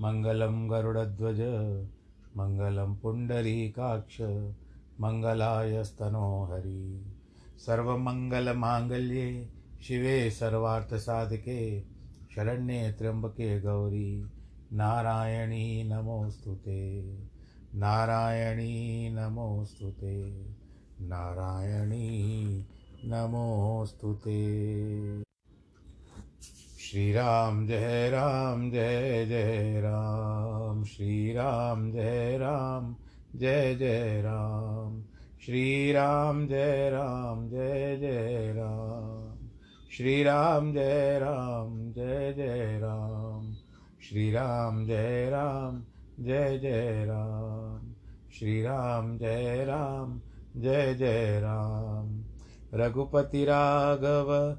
मङ्गलं गरुडध्वज मङ्गलं पुण्डरीकाक्ष मङ्गलायस्तनो हरि सर्वमङ्गलमाङ्गल्ये शिवे सर्वार्थसाधके, शरण्ये त्र्यम्बके गौरी। नारायणी नमोऽस्तु ते। नारायणी नमोऽस्तु ते। नारायणी नमोऽस्तु ते। श्रीराम जय राम जय जय राम। श्रीराम जय राम, जय जय राम। श्री राम जय राम, जय जय राम। श्री राम जय राम, जय जय राम। श्री राम जय राम, जय जय राम। श्री राम जय राम, जय जय राम। रघुपति राघव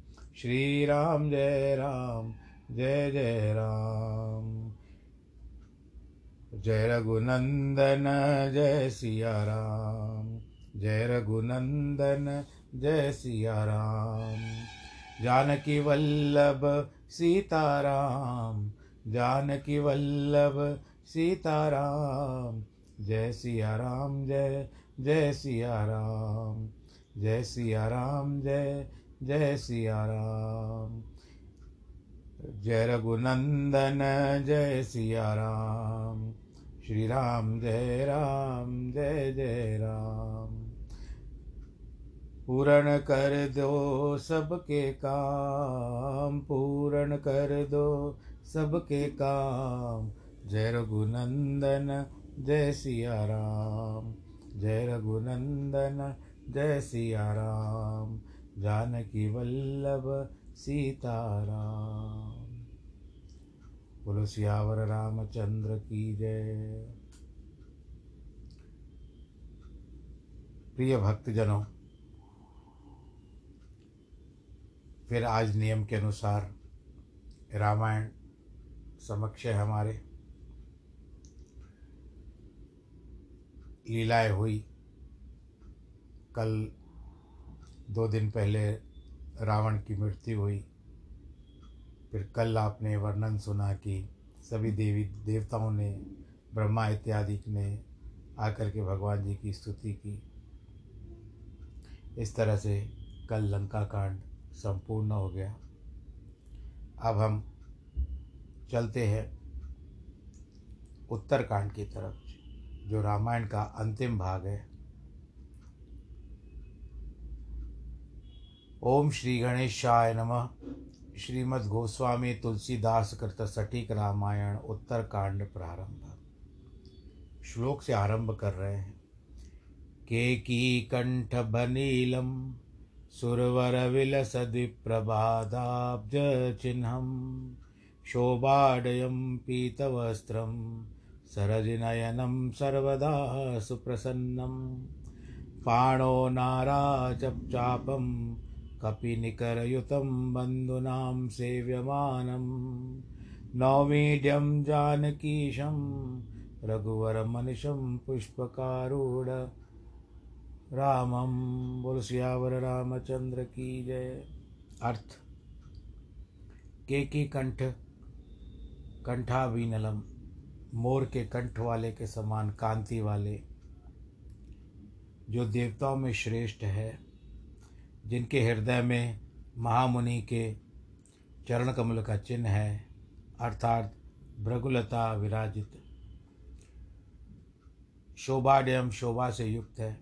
श्री राम जय राम, जय जय राम। जय रघुनंदन, जय सिया राम जय रघुनंदन, जय सिया राम जानकी वल्लभ, सीताराम। जानकी वल्लभ, सीताराम। जय सिया राम जय जय सिया राम जय सिया राम जय जय सिया राम जय रघुनंदन, जय सिया राम श्री राम, जय राम, जय जय राम। पूर्ण कर दो सबके काम, पूर्ण कर दो सबके काम। जय रघुनंदन, जय सिया राम जय रघुनंदन, जय सिया राम जानकी वल्लभ सीताराम। बोलो, सियावर रामचंद्र की जय। प्रिय भक्तजनों, फिर आज नियम के अनुसार रामायण समक्ष है हमारे। लीलाएँ हुई, कल दो दिन पहले रावण की मृत्यु हुई। फिर कल आपने वर्णन सुना कि सभी देवी देवताओं ने, ब्रह्मा इत्यादि ने आकर के भगवान जी की स्तुति की। इस तरह से कल लंका कांड संपूर्ण हो गया। अब हम चलते हैं उत्तरकांड की तरफ़, जो रामायण का अंतिम भाग है। ओम श्री गणेशाय नमः। श्रीमद् गोस्वामी तुलसीदास कृत सटीक रामायण उत्तरकांड प्रारंभ। श्लोक से आरंभ कर रहे हैं। केकी कंठ बनीलम, सुरवर विलसदिप्रभादाब्ज चिह्नम शोभाडयं पीतवस्त्रं सरजनयनं सर्वदा सुप्रसन्नं पाणो नाराचप्चापं कपिनिकरयुतं बन्धूनां सेव्यमानं नौमीड्यं जानकीशं, रघुवरमनिशं पुष्पकारूढ रामं बोल सियावर रामचंद्र की जय। अर्थ, के की कंठ कंठाभिनलम मोर के कंठ वाले के समान, कांति वाले, जो देवताओं में श्रेष्ठ है। जिनके हृदय में महामुनि के चरण कमल का चिन्ह है, अर्थात भृगुलता विराजित। शोभाड्यम शोभा से युक्त है।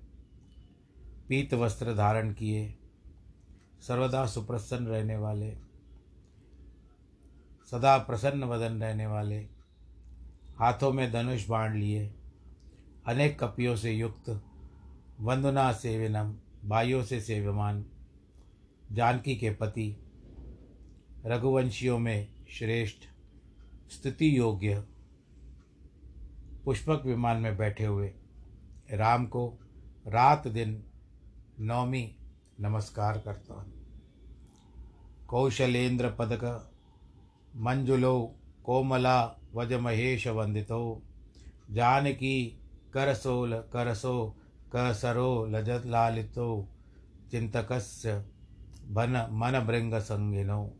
पीत वस्त्र धारण किए, सर्वदा सुप्रसन्न रहने वाले, सदा प्रसन्न वदन रहने वाले, हाथों में धनुष बाण लिए, अनेक कपियों से युक्त, वंदना सेवनम भाइयों से सेवमान जानकी के पति, रघुवंशियों में श्रेष्ठ, स्तुति योग्य, पुष्पक विमान में बैठे हुए राम को रात दिन नौमी नमस्कार करता हूँ। कौशलेन्द्र पदक, मंजुलो, कोमला वज महेश वंदितो, जानकी, करसोल, करसो, कसरो, लजत लालितो, चिंतकस्य भन मन भृंग संगिनो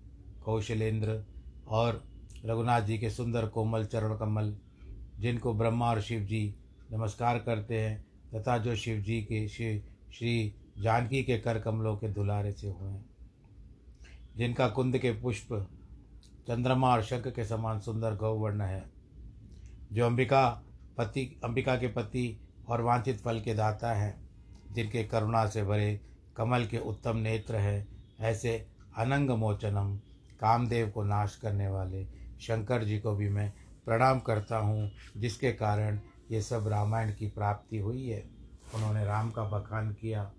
कौशलेंद्र और रघुनाथ जी के सुंदर कोमल चरण कमल, जिनको ब्रह्मा और शिव जी नमस्कार करते हैं, तथा जो शिव जी के श्री श्री जानकी के कर कमलों के दुलारे से हुए हैं। जिनका कुंद के पुष्प, चंद्रमा और शंख के समान सुंदर गौवर्ण है। जो अंबिका पति, अंबिका के पति और वांछित फल के दाता हैं, जिनके करुणा से भरे कमल के उत्तम नेत्र है ऐसे अनंग मोचनम कामदेव को नाश करने वाले शंकर जी को भी मैं प्रणाम करता हूँ, जिसके कारण ये सब रामायण की प्राप्ति हुई है। उन्होंने राम का बखान किया।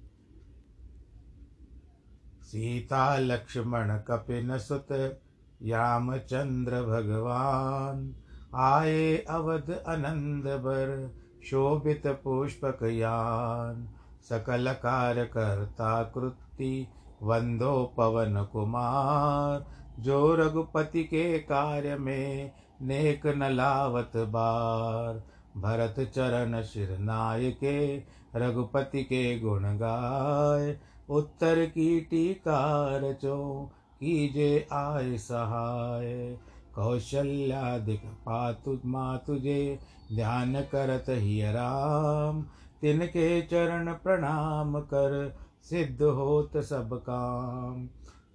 सीता, लक्ष्मण कपिन सुत रामचंद्र भगवान, आए अवध आनंद बर शोभित पुष्पक यान, सकल कार्य करता कृति वंदो पवन कुमार। जो रघुपति के कार्य में नेक न लावत बार। भरत चरण शिर नायके, रघुपति के गुण गाय। उत्तर की टीका रचो, कीजे आय सहाय। कौशल्यादिक पातु माँ तुझे ध्यान करत ही राम। तिनके चरण प्रणाम कर सिद्ध होत सब काम।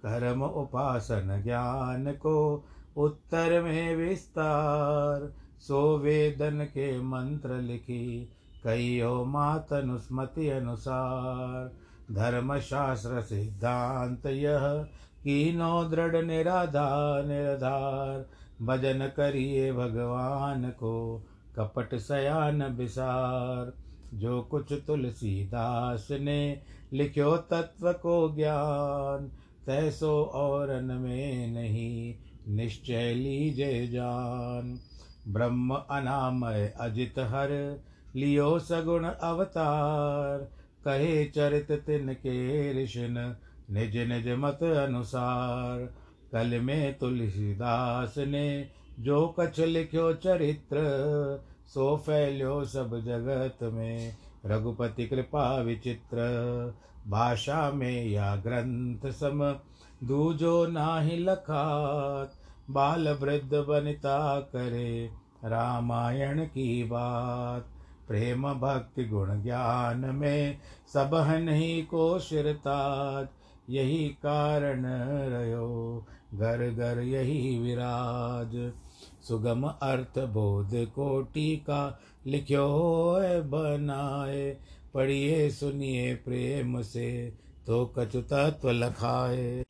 कर्म उपासन ज्ञान को उत्तर में विस्तार। सो वेदन के मंत्र लिखी कईयो मातनुस्मति अनुसार। धर्मशास्त्र सिद्धांत यह कीनो दृढ़ निराधार निराधार। भजन करिए भगवान को कपट सयान विसार। जो कुछ तुलसीदास ने लिख्यो तत्व को ज्ञान, तैसो और में नहीं, निश्चय लीजे जान। ब्रह्म अनामय अजित हर, लियो सगुण अवतार। कहे चरित तिन के ऋषिन, निज निज मत अनुसार। कल में तुलसीदास ने जो कछ लिख्यो चरित्र सो फैल्यो सब जगत में। रघुपति कृपा विचित्र, भाषा में या ग्रंथ सम। दूजो नाही लखात बाल वृद्ध बनिता करे। रामायण की बात, प्रेम भक्ति गुण ज्ञान में सब नहीं को शिरताज यही कारण रहो, घर घर यही विराज। सुगम अर्थ बोध कोटि का लिखो बनाए, पढ़िए, सुनिए, प्रेम से तो कछु तत्व लखाए।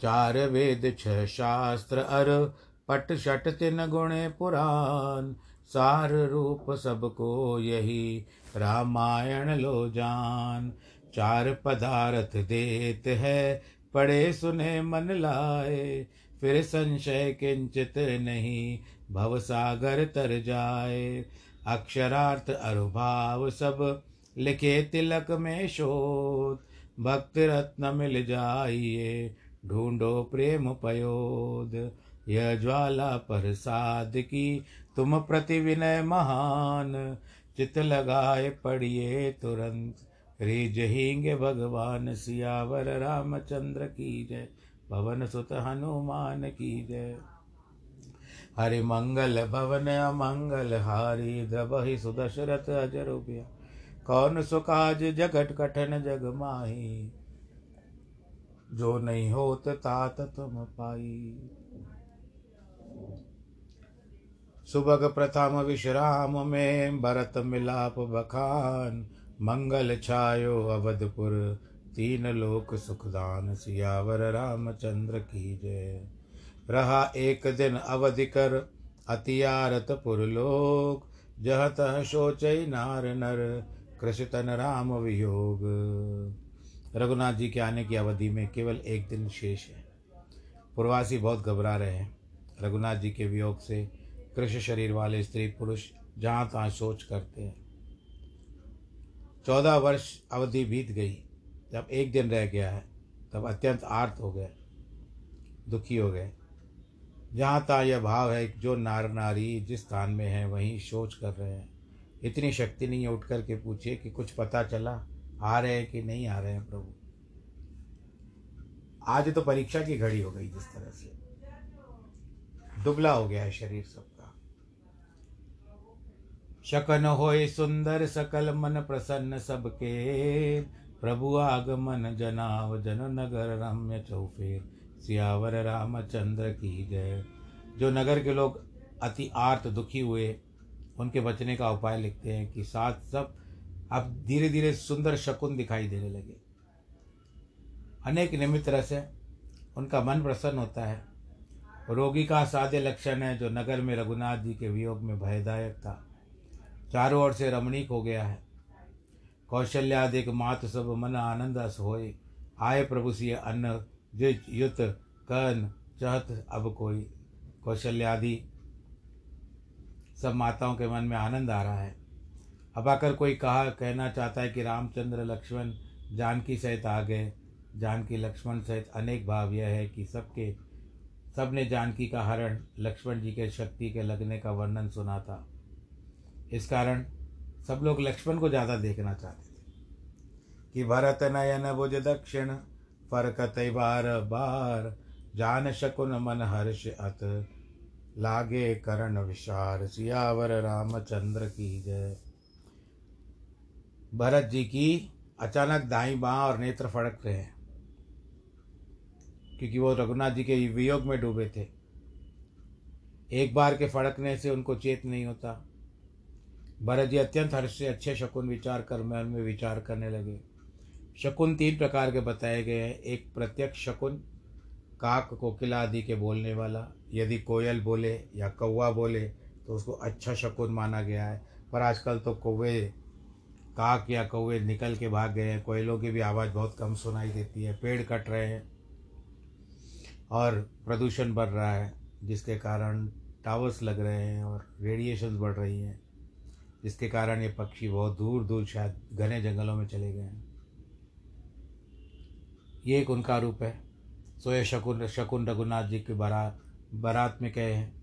चार वेद, छह शास्त्र, अर पट शट तिन गुणे पुराण। सार रूप सबको यही रामायण लो जान। चार पदार्थ देत है, पढ़े, सुने, मन लाए। फिर संशय किंचित नहीं, भव सागर तर जाए। अक्षरार्थ अरुभाव सब लिखे तिलक में शोध। भक्त रत्न मिल जाइए, ढूंढो प्रेम पयोद यह ज्वाला प्रसाद की तुम प्रति विनय महान। चित लगाए पढ़िए तुरंत रिजहिंगे भगवान सियावर रामचंद्र की जय। पवन सुत हनुमान की जय। हरि मंगल भवन अमंगल, हारी द्रबहि सुदशरथ अजरुभ्य। कौन सुकाज जगत कठन जग माही? जो नहीं होत तात तुम पाई। सुबग प्रथम विश्राम में, भरत मिलाप बखान। मंगल छायो अवधपुर तीन लोक सुखदान सियावर रामचंद्र की जय। रहा एक दिन अवधि कर, अतियारत पुरलोक जह तह सोचई नार नर, कृषतन राम वियोग। रघुनाथ जी के आने की अवधि में केवल एक दिन शेष है। पूर्वासी बहुत घबरा रहे हैं। रघुनाथ जी के वियोग से कृष्ण शरीर वाले स्त्री पुरुष जहाँ तहाँ सोच करते हैं। चौदह वर्ष अवधि बीत गई। जब एक दिन रह गया है, तब अत्यंत आर्त हो गए, दुखी हो गए। जहाँ तहाँ यह भाव है जो नार नारी जिस स्थान में है, वहीं सोच कर रहे हैं। इतनी शक्ति नहीं है उठ कर के पूछिए कि कुछ पता चला, आ रहे हैं कि नहीं आ रहे हैं प्रभु। आज तो परीक्षा की घड़ी हो गई जिस तरह से। दुबला हो गया है शरीर सबका। शकन होए सुंदर सकल मन प्रसन्न सबके। प्रभु आगमन जनाव जन नगर रम्य चौफेर सियावर रामचंद्र की जय। जो नगर के लोग अति आर्त दुखी हुए, उनके बचने का उपाय लिखते हैं कि साथ सब अब धीरे धीरे सुंदर शकुन दिखाई देने लगे। अनेक निमित्त रस है, उनका मन प्रसन्न होता है। रोगी का साध्य लक्षण है, जो नगर में रघुनाथ जी के वियोग में भयदायक था। चारों ओर से रमणीक हो गया है। कौशल्यादिक मात सब मन आनंद होए आए प्रभु सिय अन्न जिज युत कन चहत, अब कोई। कौशल्यादि सब माताओं के मन में आनंद आ रहा है। अब आकर कोई कहा, कहना चाहता है कि रामचंद्र, लक्ष्मण, जानकी सहित आ गए जानकी, लक्ष्मण सहित अनेक भाव यह है कि सबके सबने जानकी का हरण, लक्ष्मण जी के शक्ति के लगने का वर्णन सुना था। इस कारण सब लोग लक्ष्मण को ज़्यादा देखना चाहते थे। कि भरत नयन भुज दक्षिण फरकत बार बार, जान शकुन मन हर्ष अत। लागे करण विशार, सियावर रामचंद्र की जय। भरत जी की अचानक दाई बाँ और नेत्र फड़क रहे हैं, क्योंकि वो रघुनाथ जी के वियोग में डूबे थे। एक बार के फड़कने से उनको चेत नहीं होता। भरत जी अत्यंत हर्ष से अच्छे शकुन विचार कर मन में विचार करने लगे। शकुन तीन प्रकार के बताए गए हैं। एक प्रत्यक्ष शकुन, काक, कोकिला आदि के बोलने वाला। यदि कोयल बोले या कौवा बोले तो उसको अच्छा शकुन माना गया है। पर आजकल तो कौवे, काक या कौवे निकल के भाग गए हैं। कोयलों की भी आवाज़ बहुत कम सुनाई देती है। पेड़ कट रहे हैं और प्रदूषण बढ़ रहा है, जिसके कारण टावर्स लग रहे हैं और रेडिएशंस बढ़ रही हैं। जिसके कारण ये पक्षी बहुत दूर दूर शायद घने जंगलों में चले गए हैं। ये एक उनका रूप है। सोए शकुन शकुन रघुनाथ जी के बारा, बारात में कहे हैं।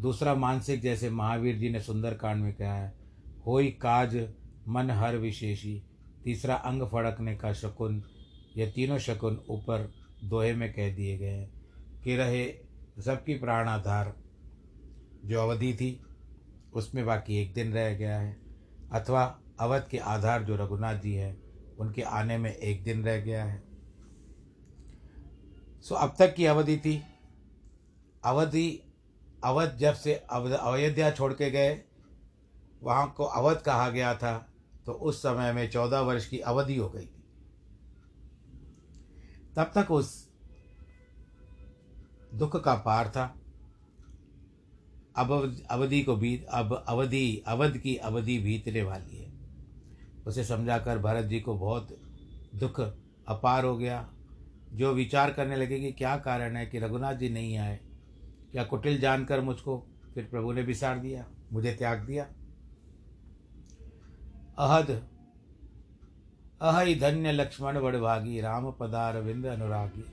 दूसरा मानसिक जैसे महावीर जी ने सुंदर कांड में कहा है। होई काज मन हर विशेषी। तीसरा अंग फड़कने का शकुन, ये तीनों शकुन ऊपर दोहे में कह दिए गए हैं कि रहे सबकी प्राणाधार जो अवधि थी उसमें बाकी एक दिन रह गया है। अथवा अवध के आधार जो रघुनाथ जी हैं, उनके आने में एक दिन रह गया है। सो अब तक की अवधि थी। अवधि, अवध जब से अयोध्या छोड़ के गए, वहाँ को अवध कहा गया था तो उस समय में चौदह वर्ष की अवधि हो गई थी। तब तक उस दुख का पार था। अब अवधि को बीत, अब अवधि, अवध की अवधि बीतने वाली है। उसे समझाकर भरत जी को बहुत दुख, अपार हो गया। जो विचार करने लगे कि क्या कारण है कि रघुनाथ जी नहीं आए क्या कुटिल जानकर मुझको, फिर प्रभु ने बिसार दिया, मुझे त्याग दिया। अहद, अहि धन्य लक्ष्मण बड़भागी, राम पदार विंद अनुरागी।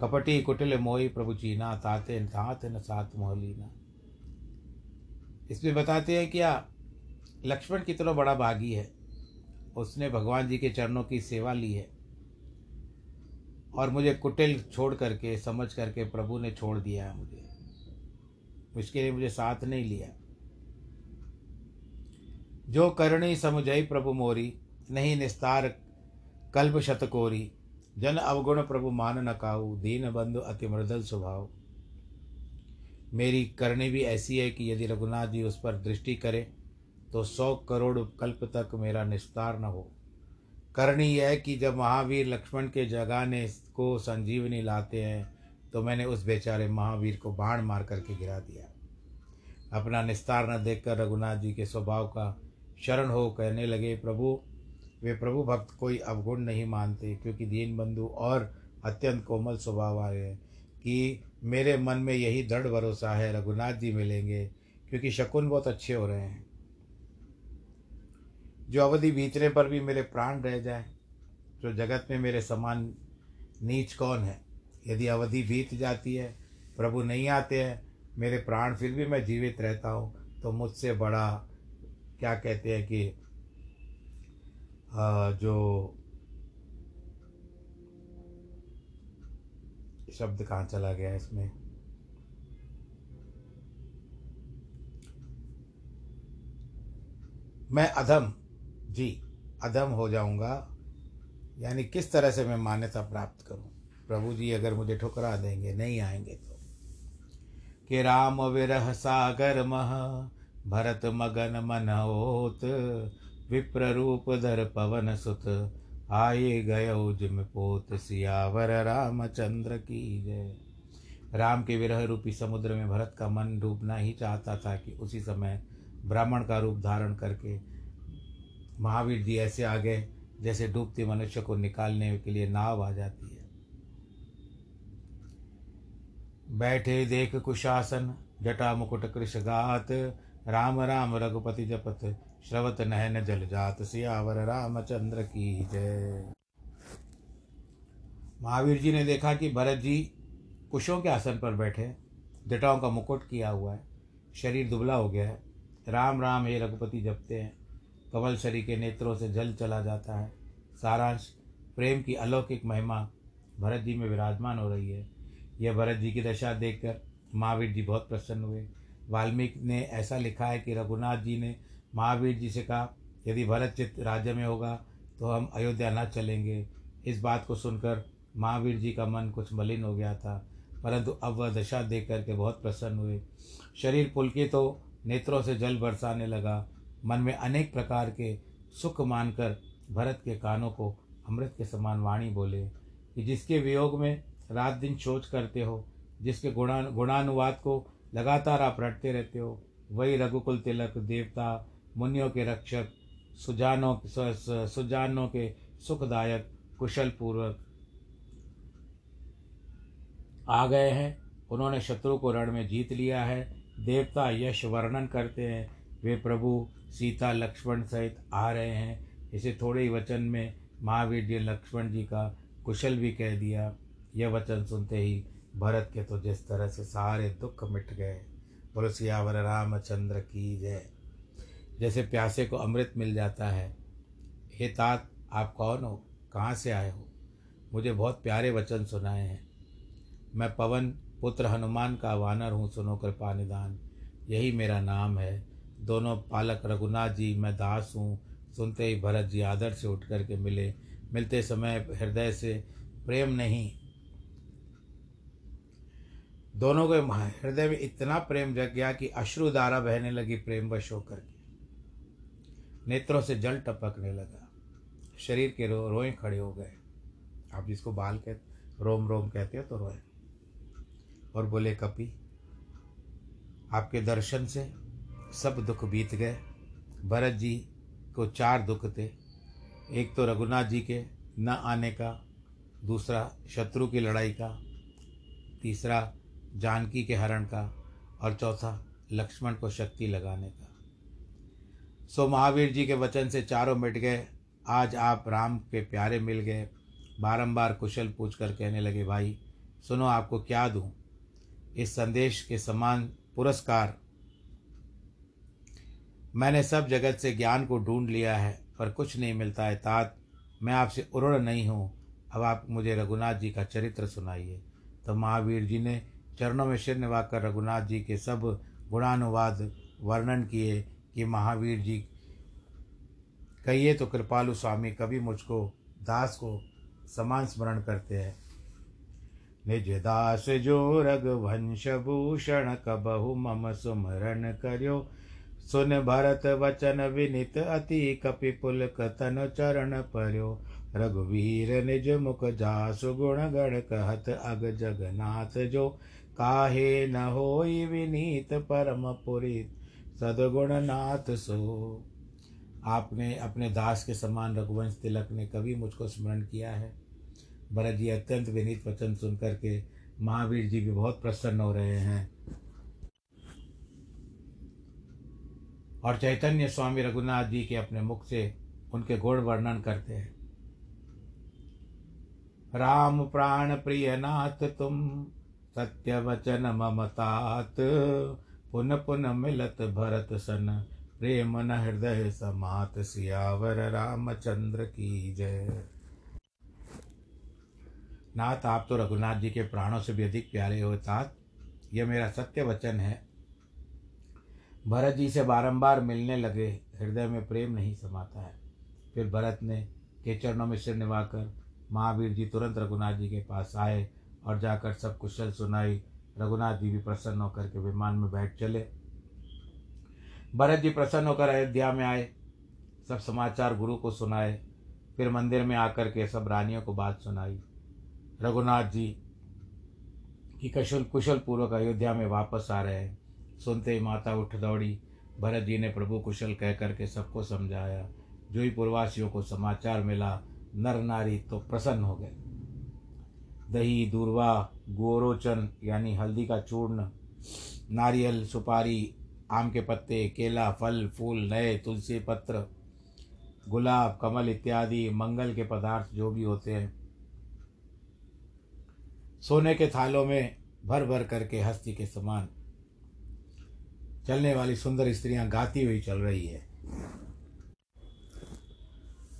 कपटी कुटिल मोई प्रभु चीना, तात न सात मोहलीना। इसमें बताते हैं क्या लक्ष्मण कितना बड़ा भागी है। उसने भगवान जी के चरणों की सेवा ली है। और मुझे कुटिल छोड़ करके, समझ करके प्रभु ने छोड़ दिया है मुझे। उसके लिए मुझे साथ नहीं लिया। जो करणी समुझई प्रभु मोरी, नहीं निस्तार कल्प शतकोरी। जन अवगुण प्रभु मान न दीन बंधु अति मृदल स्वभाव। मेरी करनी भी ऐसी है कि यदि रघुनाथ जी उस पर दृष्टि करें तो सौ करोड़ कल्प तक मेरा निस्तार न हो। करनी यह कि जब महावीर लक्ष्मण के जगाने को संजीवनी लाते हैं तो मैंने उस बेचारे महावीर को बाण मार करके गिरा दिया। अपना निस्तार न देखकर रघुनाथ जी के स्वभाव का शरण हो कहने लगे, प्रभु, वे प्रभु भक्त कोई अवगुण नहीं मानते, क्योंकि दीन बंधु और अत्यंत कोमल स्वभाव वाले हैं, कि मेरे मन में यही दृढ़ भरोसा है, रघुनाथ जी मिलेंगे, क्योंकि शकुन बहुत अच्छे हो रहे हैं। जो अवधि बीतने पर भी मेरे प्राण रह जाए जो जगत में मेरे समान नीच कौन है? यदि अवधि बीत जाती है, प्रभु नहीं आते हैं, मेरे प्राण फिर भी मैं जीवित रहता हूँ तो मुझसे बड़ा क्या कहते हैं कि जो शब्द कहाँ चला गया इसमें? मैं अधम, जी, अधम हो जाऊँगा। यानी किस तरह से मैं मान्यता प्राप्त करूँ? प्रभु जी, अगर मुझे ठुकरा देंगे, नहीं आएँगे तो। कि राम विरह सागर मह, भरत मगन मन होत विप्र रूप धर पवन सुत आए गय जिम पोत सियावर, रामचंद्र की जय। राम के विरह रूपी समुद्र में भरत का मन डूबना ही चाहता था कि उसी समय ब्राह्मण का रूप धारण करके महावीर जी ऐसे आ गए, जैसे डूबते मनुष्य को निकालने के लिए नाव आ जाती है। बैठे देख कुशासन, जटा मुकुट कृष गात राम राम रघुपति जपत श्रवत नहन जल जात सियावर रामचंद्र की जय। महावीर जी ने देखा कि भरत जी कुशों के आसन पर बैठे जटाओं का मुकुट किया हुआ है, शरीर दुबला हो गया है। राम राम, हे रघुपति, जपते हैं। कमल शरीर के नेत्रों से जल चला जाता है। सारांश, प्रेम की अलौकिक महिमा भरत जी में विराजमान हो रही है। यह भरत जी की दशा देखकर महावीर जी बहुत प्रसन्न हुए। वाल्मीकि ने ऐसा लिखा है कि रघुनाथ जी ने महावीर जी से कहा, यदि भरत चित्त राज्य में होगा तो हम अयोध्या न चलेंगे। इस बात को सुनकर महावीर जी का मन कुछ मलिन हो गया था, परंतु अब वह दशा देख करके बहुत प्रसन्न हुए। शरीर पुलकित तो नेत्रों से जल बरसाने लगा। मन में अनेक प्रकार के सुख मानकर भरत के कानों को अमृत के समान वाणी बोले कि जिसके वियोग में रात दिन सोच करते हो, जिसके गुणा गुणानुवाद को लगातार आप रटते रहते हो, वही रघुकुल तिलक देवता मुनियों के रक्षक, सुजानों सुजानों के सुखदायक कुशल पूर्वक आ गए हैं। उन्होंने शत्रु को रण में जीत लिया है। देवता यश वर्णन करते हैं। वे प्रभु सीता, लक्ष्मण सहित आ रहे हैं। इसे थोड़े ही वचन में महावीर जी लक्ष्मण जी का कुशल भी कह दिया। यह वचन सुनते ही भरत के तो जिस तरह से सारे दुख मिट गए। बोलो, सियावर रामचंद्र की जय। जैसे प्यासे को अमृत मिल जाता है। हे तात, आप कौन हो? कहाँ से आए हो? मुझे बहुत प्यारे वचन सुनाए हैं। मैं पवन, पुत्र हनुमान का वानर हूँ सुनो कृपा निदान यही मेरा नाम है। दोनों पालक रघुनाथ जी, मैं दास हूँ। सुनते ही भरत जी आदर से उठ करके मिले। मिलते समय हृदय से प्रेम नहीं। दोनों के हृदय में इतना प्रेम जग गया कि अश्रुधारा बहने लगी प्रेम वश होकर के। नेत्रों से जल टपकने लगा। शरीर के रो, रोए खड़े हो गए। आप जिसको बाल कहते रोम रोम कहते हो तो रोए। और बोले, कपि, आपके दर्शन से सब दुख बीत गए। भरत जी को चार दुख थे। एक तो रघुनाथ जी के न आने का, दूसरा शत्रु की लड़ाई का, तीसरा जानकी के हरण का, और चौथा लक्ष्मण को शक्ति लगाने का। सो महावीर जी के वचन से चारों मिट गए। आज आप राम के प्यारे मिल गए। बारंबार कुशल पूछ कर कहने लगे, भाई, सुनो, आपको क्या दूँ? इस संदेश के समान पुरस्कार। मैंने सब जगत से ज्ञान को ढूंढ लिया है पर कुछ नहीं मिलता है। तात, मैं आपसे उड़ नहीं हूँ। अब आप मुझे रघुनाथ जी का चरित्र सुनाइए। तो महावीर जी ने चरणों में सिर निभाकर रघुनाथ जी के सब गुणानुवाद वर्णन किए। कि महावीर जी, कहिए तो कृपालु स्वामी कभी मुझको, दास को समान स्मरण करते हैं। निज दास जो रघुवंश भूषण कबहु मम सुमरण करो सुन भरत वचन विनित अति कपि पुल कथन चरण पर्यो। रघुवीर निज मुख जासु गुण गण कहत अग जगन्नाथ जो, काहे न होई विनीत परम पुरी सदगुणनाथ सो। आपने अपने दास के समान रघुवंश तिलक ने कभी मुझको स्मरण किया है? भरत जी अत्यंत विनीत वचन सुन करके महावीर जी भी बहुत प्रसन्न हो रहे हैं। और चैतन्य स्वामी रघुनाथ जी के अपने मुख से उनके गुण वर्णन करते हैं। राम प्राण प्रिय नाथ तुम, सत्य वचन ममतात। पुन पुन मिलत भरत सन। प्रेम न हृदय समात सियावर रामचंद्र की जय। नाथ, आप तो रघुनाथ जी के प्राणों से भी अधिक प्यारे हो, तात। यह मेरा सत्य वचन है। भरत जी से बारंबार मिलने लगे, हृदय में प्रेम नहीं समाता है। फिर भरत ने के चरणों में सिर निभाकर महावीर जी तुरंत रघुनाथ जी के पास आए और जाकर सब कुशल सुनाई रघुनाथ जी भी प्रसन्न होकर के विमान में बैठ चले। भरत जी प्रसन्न होकर अयोध्या में आए, सब समाचार गुरु को सुनाए, फिर मंदिर में आकर के सब रानियों को बात सुनाई। रघुनाथ जी की कुशल कुशल पूर्वक अयोध्या में वापस आ रहे हैं। सुनते ही माता उठ दौड़ी। भरत जी ने प्रभु कुशल कह करके सबको समझाया। जो ही पूर्वासियों को समाचार मिला, नर नारी तो प्रसन्न हो गए। दही, दूरवा, गोरोचन, यानी हल्दी का चूर्ण, नारियल, सुपारी, आम के पत्ते, केला, फल, फूल, नए तुलसी पत्र, गुलाब, कमल इत्यादि, मंगल के पदार्थ जो भी होते हैं। सोने के थालों में भर भर करके हस्ती के समान चलने वाली सुंदर स्त्रियाँ गाती हुई चल रही है।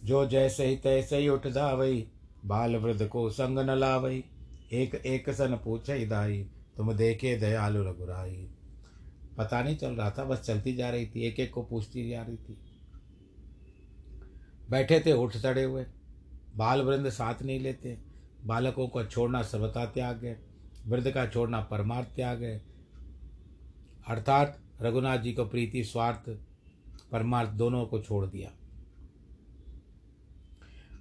जो जैसे ही तैसे ही उठ जा वही बाल वृद्ध को संग न लावई एक एक सन पूछे दाई, तुम देखे दयालु रघुराई। पता नहीं चल रहा था, बस चलती जा रही थी एक एक को पूछती जा रही थी। बैठे थे, उठ चढ़े हुए। बाल वृंद साथ नहीं लेते। बालकों को छोड़ना सर्वता त्याग है। वृद्ध का छोड़ना परमार्थ त्याग है। अर्थात रघुनाथ जी को प्रीति, स्वार्थ, परमार्थ दोनों को छोड़ दिया।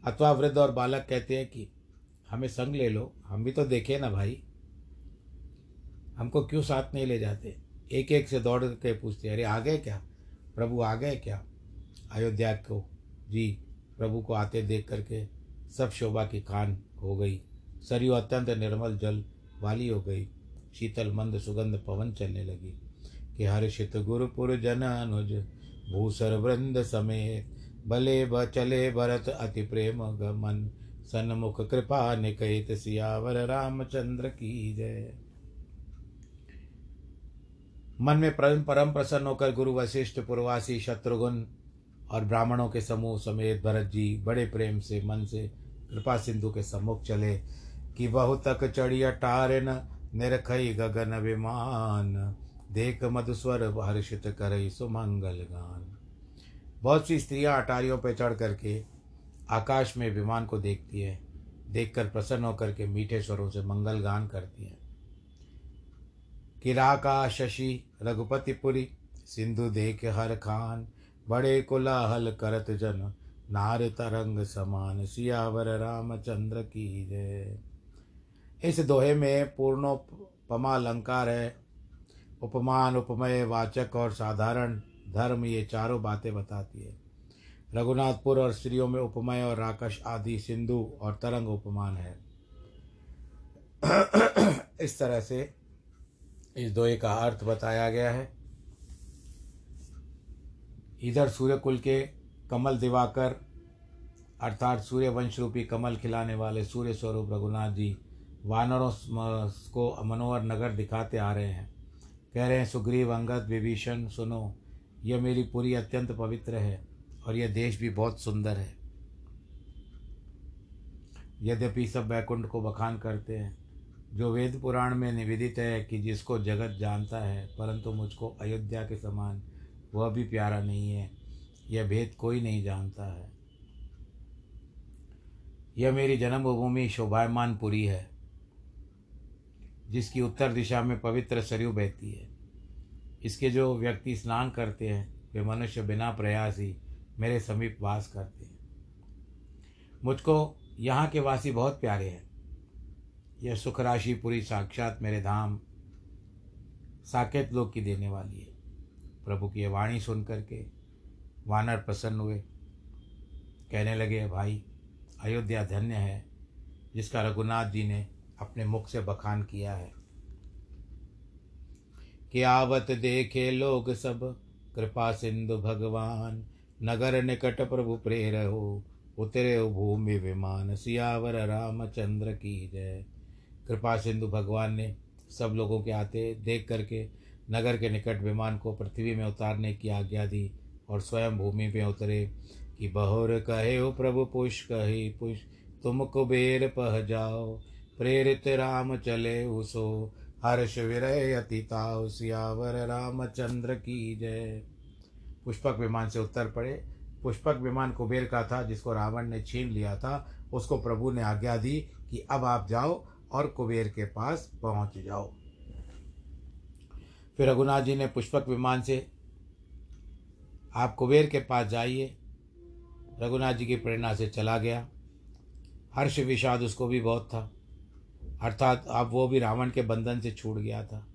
अथवा वृद्ध और बालक कहते हैं कि, हमें संग ले लो, हम भी तो देखे ना भाई। हमको क्यों साथ नहीं ले जाते? एक एक से दौड़ के पूछते अरे, आ गए क्या? प्रभु आ गए क्या? अयोध्या को, जी, प्रभु को आते देख करके सब शोभा की खान हो गई। सरयू अत्यंत निर्मल जल वाली हो गई। शीतल, मंद, सुगंध पवन चलने लगी कि हर्षित गुरुपुर जन अनुज भूसर वृंद समेत भले ब चले भरत अति प्रेम गमन। सन्मुख कृपा निकहित सियावर रामचंद्र की जय। मन में परम प्रसन्न होकर गुरु, वशिष्ठ, पुरवासी, शत्रुघ्न और ब्राह्मणों के समूह समेत भरत जी बड़े प्रेम से, मन से कृपा सिंधु के सम्मुख चले कि बहु तक चढ़िया टारन निरखई गगन विमान। देख मधुस्वर हर्षित कर सुमंगल गान। बहुत सी स्त्रियाँ अटारियों पर चढ़ करके आकाश में विमान को देखती है, देखकर प्रसन्न होकर के मीठे स्वरों से मंगल गान करती हैं। किराका शशि रघुपतिपुरी सिंधु देख हर खान, बड़े कोलाहल करत जन, नार तरंग समान, सियावर रामचंद्र की जय। इस दोहे में पूर्णोपमा अलंकार है। उपमान, उपमय, वाचक और साधारण धर्म ये चारों बातें बताती है। रघुनाथपुर और स्त्रियों में उपमय और राकश आदि सिंधु और तरंग उपमान है। इस तरह से इस दोहे का अर्थ बताया गया है। इधर सूर्यकुल के कमल दिवाकर, अर्थात सूर्य वंश रूपी कमल खिलाने वाले सूर्य स्वरूप रघुनाथ जी वानरों को मनोहर नगर दिखाते आ रहे हैं। कह रहे हैं, सुग्रीव, अंगद, विभीषण, सुनो यह मेरी पूरी अत्यंत पवित्र है और यह देश भी बहुत सुंदर है। यद्यपि सब वैकुंठ को बखान करते हैं, जो वेद पुराण में निवेदित है कि जिसको जगत जानता है, परंतु मुझको अयोध्या के समान वह भी प्यारा नहीं है, यह भेद कोई नहीं जानता है। यह मेरी जन्मभूमि शोभायमान पुरी है, जिसकी उत्तर दिशा में पवित्र सरयू बहती है। इसके जो व्यक्ति स्नान करते हैं, वे मनुष्य बिना प्रयास ही मेरे समीप वास करते हैं। मुझको यहाँ के वासी बहुत प्यारे हैं। यह सुख राशि पूरी साक्षात मेरे धाम साकेत लोक की देने वाली है। प्रभु की यह वाणी सुन करके वानर प्रसन्न हुए। कहने लगे, भाई, अयोध्या धन्य है, जिसका रघुनाथ जी ने अपने मुख से बखान किया है। कि आवत देखे लोग सब। कृपा सिंधु भगवान, नगर निकट प्रभु प्रेर हो, उतरे भूमि विमान, सियावर रामचंद्र की जय। कृपा सिंधु भगवान ने सब लोगों के आते देख करके नगर के निकट विमान को पृथ्वी में उतारने की आज्ञा दी और स्वयं भूमि में उतरे कि बहुर कहे हो प्रभु पुष कहे पुष तुम कुबेर पह जाओ, प्रेरित राम चले उसो हर्ष विरय अतिताओ सियावर रामचंद्र की जय। पुष्पक विमान से उत्तर पड़े। पुष्पक विमान कुबेर का था, जिसको रावण ने छीन लिया था। उसको प्रभु ने आज्ञा दी कि अब आप जाओ और कुबेर के पास पहुँच जाओ। फिर रघुनाथ जी ने पुष्पक विमान से, आप कुबेर के पास जाइए। रघुनाथ जी की प्रेरणा से चला गया। हर्ष विषाद उसको भी बहुत था। अर्थात अब वो भी रावण के बंधन से छूट गया था।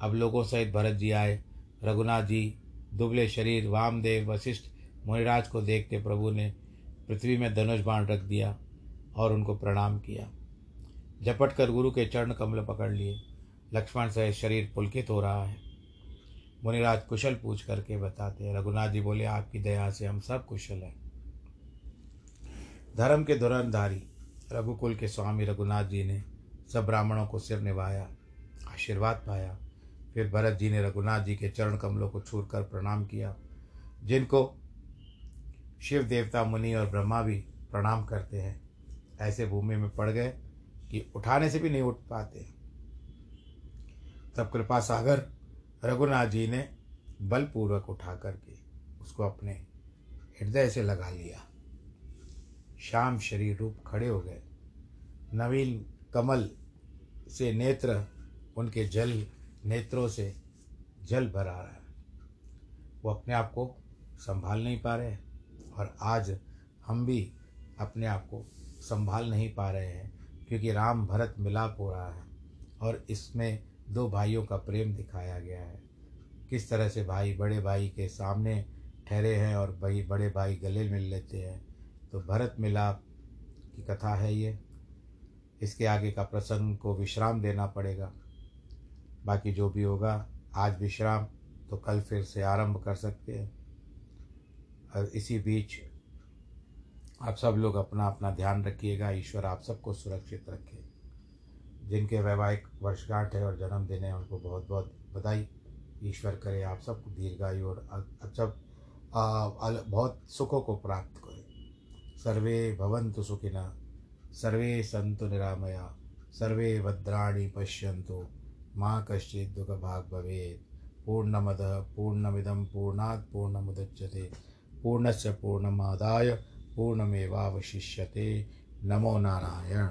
अब लोगों सहित भरत जी आए। रघुनाथ जी, दुबले शरीर, वामदेव, वशिष्ठ मुनिराज को देखते प्रभु ने पृथ्वी में धनुष बाण रख दिया और उनको प्रणाम किया। झपट कर गुरु के चरण कमल पकड़ लिए। लक्ष्मण से शरीर पुलकित हो रहा है। मुनिराज कुशल पूछ करके बताते हैं। रघुनाथ जी बोले, आपकी दया से हम सब कुशल हैं। धर्म के धुरंधारी रघुकुल के स्वामी रघुनाथ जी ने सब ब्राह्मणों को सिर निभाया, आशीर्वाद पाया। फिर भरत जी ने रघुनाथ जी के चरण कमलों को छूर कर प्रणाम किया, जिनको शिव देवता, मुनि और ब्रह्मा भी प्रणाम करते हैं। ऐसे भूमि में पड़ गए कि उठाने से भी नहीं उठ पाते। तब कृपा सागर रघुनाथ जी ने बलपूर्वक उठा करके उसको अपने हृदय से लगा लिया। शाम शरीर रूप खड़े हो गए। नवीन कमल से नेत्र, उनके जल नेत्रों से जल भरा रहा है। वो अपने आप को संभाल नहीं पा रहे और आज हम भी अपने आप को संभाल नहीं पा रहे हैं क्योंकि राम भरत मिलाप हो रहा है और इसमें दो भाइयों का प्रेम दिखाया गया है। किस तरह से भाई बड़े भाई के सामने ठहरे हैं और भाई बड़े भाई गले मिल लेते हैं तो भरत मिलाप की कथा है ये। इसके आगे का प्रसंग को विश्राम देना पड़ेगा। बाकी जो भी होगा, आज विश्राम तो कल फिर से आरंभ कर सकते हैं। और इसी बीच आप सब लोग अपना अपना ध्यान रखिएगा, ईश्वर आप सबको सुरक्षित रखे। जिनके वैवाहिक वर्षगांठ है और जन्मदिन है, उनको बहुत बहुत बधाई। ईश्वर करे आप सबको दीर्घायु और अच्छा बहुत सुखों को प्राप्त करें। सर्वे भवन्तु सुखिना सर्वे सन्तु निरामया, सर्वे भद्राणि पश्यन्तु, मा कश्चित् दुःखभाग् भवेत्। पूर्णमदः, पूर्णमिदं पूर्णात् पूर्णमुदच्यते, पूर्णस्य पूर्णमादाय पूर्णमेवावशिष्यते। नमो नारायण।